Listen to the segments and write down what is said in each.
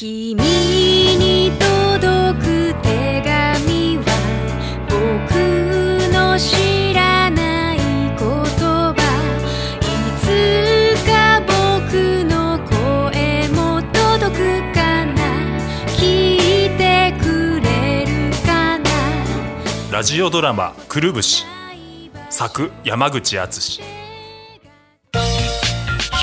君に届く手紙は僕の知らない言葉。いつか僕の声も届くかな聞いてくれるかなラジオドラマ「くるぶし」作山口敦。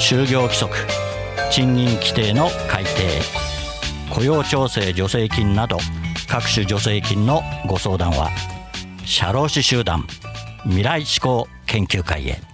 就業規則賃金規定の改定雇用調整助成金など各種助成金のご相談は社労士集団未来志向研究会へ。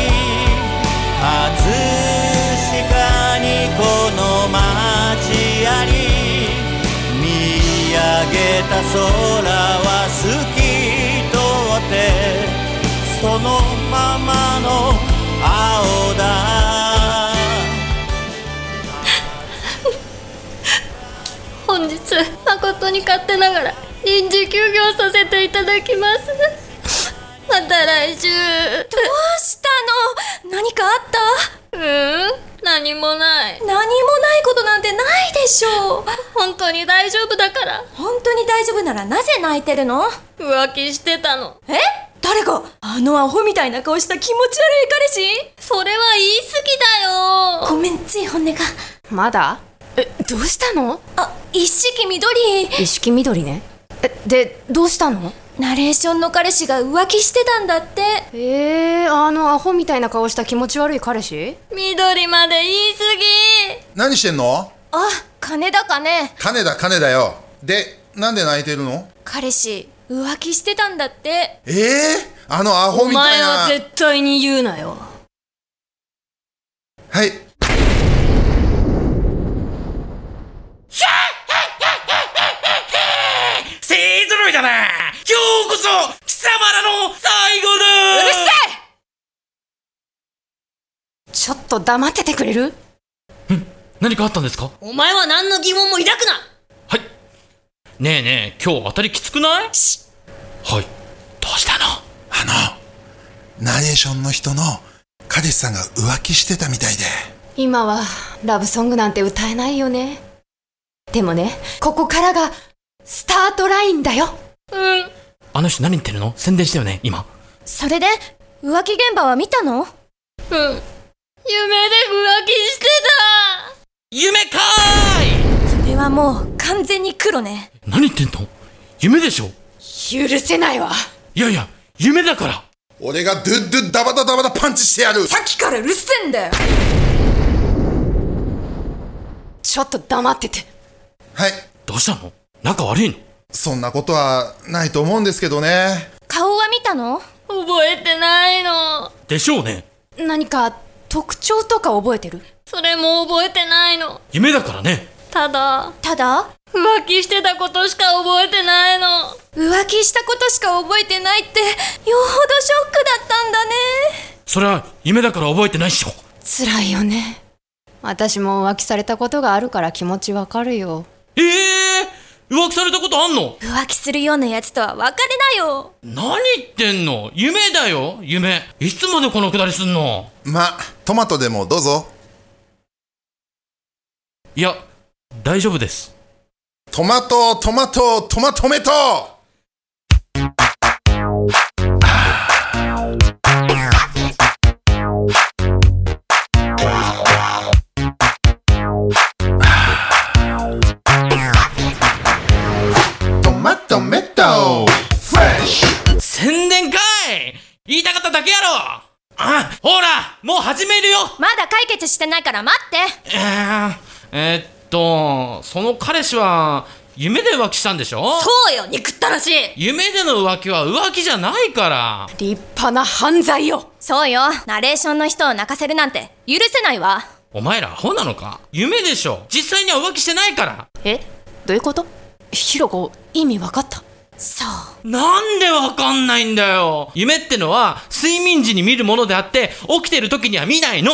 た空は透き通ってそのままの青だ。本日誠に勝手ながら臨時休業させていただきます。また来週。どうしたの？何かあった？うん何もない。何もないことなんてないでしょう。本当に大丈夫だから。本当に大丈夫ならなぜ泣いてるの？浮気してたの。え？誰が？あのアホみたいな顔した気持ち悪い彼氏？それは言い過ぎだよ。ごめんつい本音がまだ？えどうしたの？あ一式緑。一式緑ね。えでどうしたの？ナレーションの彼氏が浮気してたんだって。えー、あのアホみたいな顔した気持ち悪い彼氏？緑まで言い過何してんの？あ金だ金。金だ金だよ。でなんで泣いてるの？彼氏浮気してたんだって。ええー、あのアホみたいな。お前は絶対に言うなよ。はい。ぞろいだな。今日こそ貴様らの最後だ。うるせえ。ちょっと黙っててくれる？何かあったんですか？お前は何の疑問も抱くな！はい。ねえねえ今日当たりきつくない？はい。どうしたの？あのナレーションの人の彼氏さんが浮気してたみたいで。今はラブソングなんて歌えないよね。でもねここからがスタートラインだよ。うん。あの人何言ってるの？宣伝したよね今。それで浮気現場は見たの？うん。夢で浮気して夢かたそれはもう完全に黒ね。何言ってんの？夢でしょ？許せないわ。いやいや夢だから。俺がドゥッドゥダバダダバダパンチしてやる。さっきからうるせえんだよ。ちょっと黙ってて。はい。どうしたの？仲悪いの？そんなことはないと思うんですけどね。顔は見たの？覚えてないの。でしょうね。何か特徴とか覚えてる？それも覚えてないの。夢だからね。ただ。ただ？浮気してたことしか覚えてないの。浮気したことしか覚えてないってよほどショックだったんだね。それは夢だから覚えてないっしょ。辛いよね。私も浮気されたことがあるから気持ちわかるよ。ええー、浮気されたことあんの？浮気するようなやつとは別れなよ。何言ってんの？夢だよ。夢。いつまでこのくだりすんの？まトマトでもどうぞいや大丈夫です。トマトトマトトマトメト。トマトメト。フレッシュ宣伝かい。言いたかっただけやろ。あほらもう始めるよ。まだ解決してないから待って。えー、えーっとその彼氏は夢で浮気したんでしょ？そうよ憎ったらしい。夢での浮気は浮気じゃないから。立派な犯罪よ。そうよナレーションの人を泣かせるなんて許せないわ。お前らアホなのか？夢でしょ。実際には浮気してないから。え？どういうこと？ヒロコ意味わかった？そう。なんでわかんないんだよ。夢ってのは睡眠時に見るものであって起きてる時には見ないの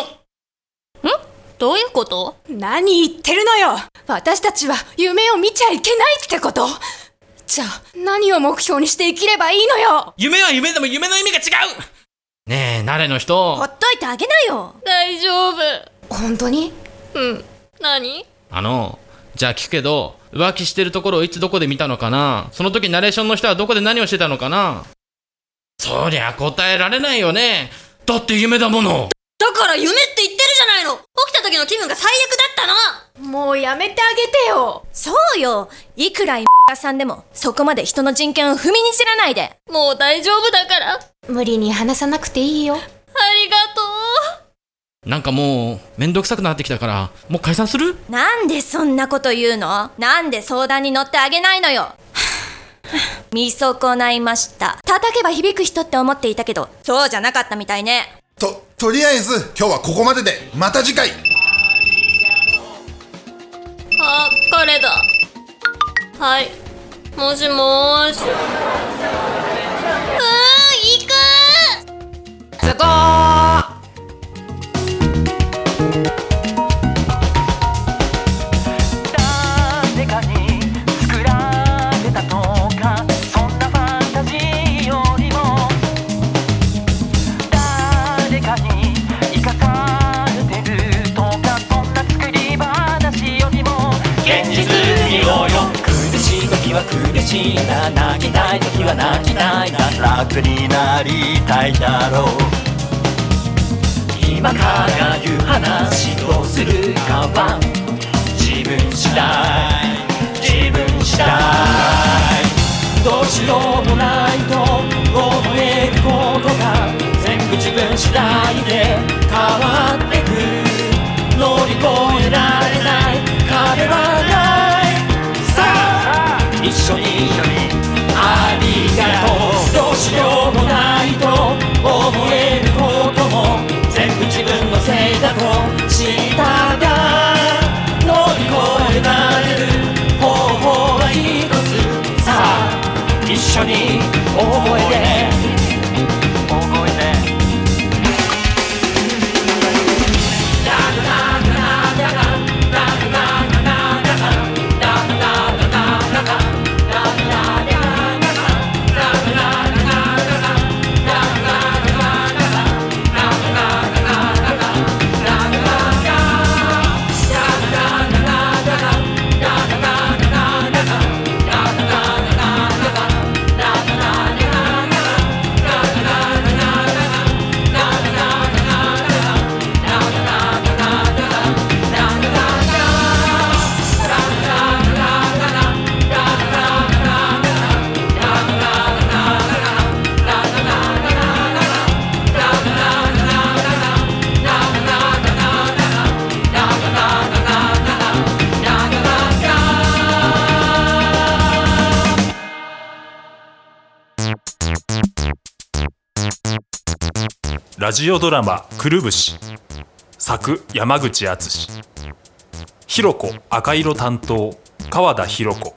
どういうこと？何言ってるのよ。私たちは夢を見ちゃいけないってこと。じゃあ何を目標にして生きればいいのよ。夢は夢でも夢の意味が違う。ねえ慣れの人。ほっといてあげなよ。大丈夫。本当に？うん。何？あのじゃあ聞くけど浮気してるところをいつどこで見たのかな？その時ナレーションの人はどこで何をしてたのかな？そりゃ答えられないよね。だって夢だもの。だから夢って言って時の気分が最悪だったの。もうやめてあげてよ。そうよ。いくらさんでもそこまで人の人権を踏みにじらないで。もう大丈夫だから。あ無理に話さなくていいよ。りがとなんかもうめんどくさくなってきたからもう解散する？うなんでそんなこと言うの？なんで相談に乗ってあげないのよ？見損ないました。叩けば響く人って思っていたけどそうじゃなかったみたいね。ととりあえず今日はここまででまた次回あ彼だ。はい。もしもーし。うー行くそこ誰楽になりたいだろう今から言う話をするかは自分次第自分次第どうしようもないと思えることが全部自分次第で変わってく乗り越えられない壁はないさあ一緒にラジオドラマ「くるぶし」作山口敦。ひろこ赤色担当。川田ひろ子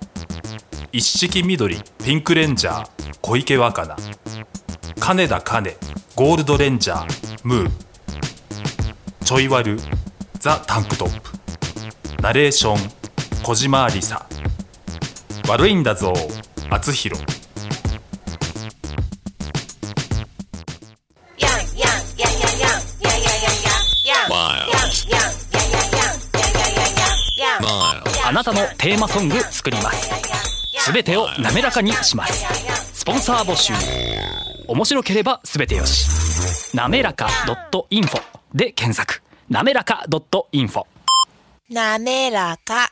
一色緑ピンクレンジャー。小池若菜。金田金。ゴールドレンジャー。ムー。ちょいワルザ・タンクトップ。ナレーション小島ありさ。悪いんだぞ厚弘あなたのテーマソング作りますすべてを滑らかにしますスポンサー募集面白ければすべてよしなめらか .info で検索なめらか .info なめらか。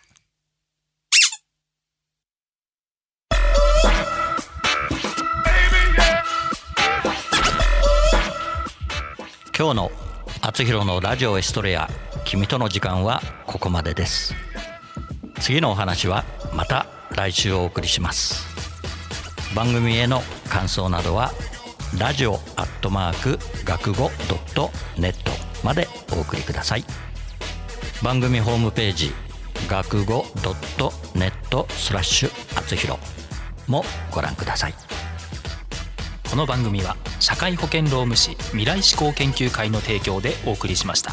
今日の厚弘のラジオエストレア君との時間はここまでです次のお話はまた来週お送りします。番組への感想などはラジオアットマーク学語ドットネットまでお送りください。番組ホームページ学語ドットネットスラッシュ厚弘もご覧ください。この番組は社会保険労務士未来志向研究会の提供でお送りしました。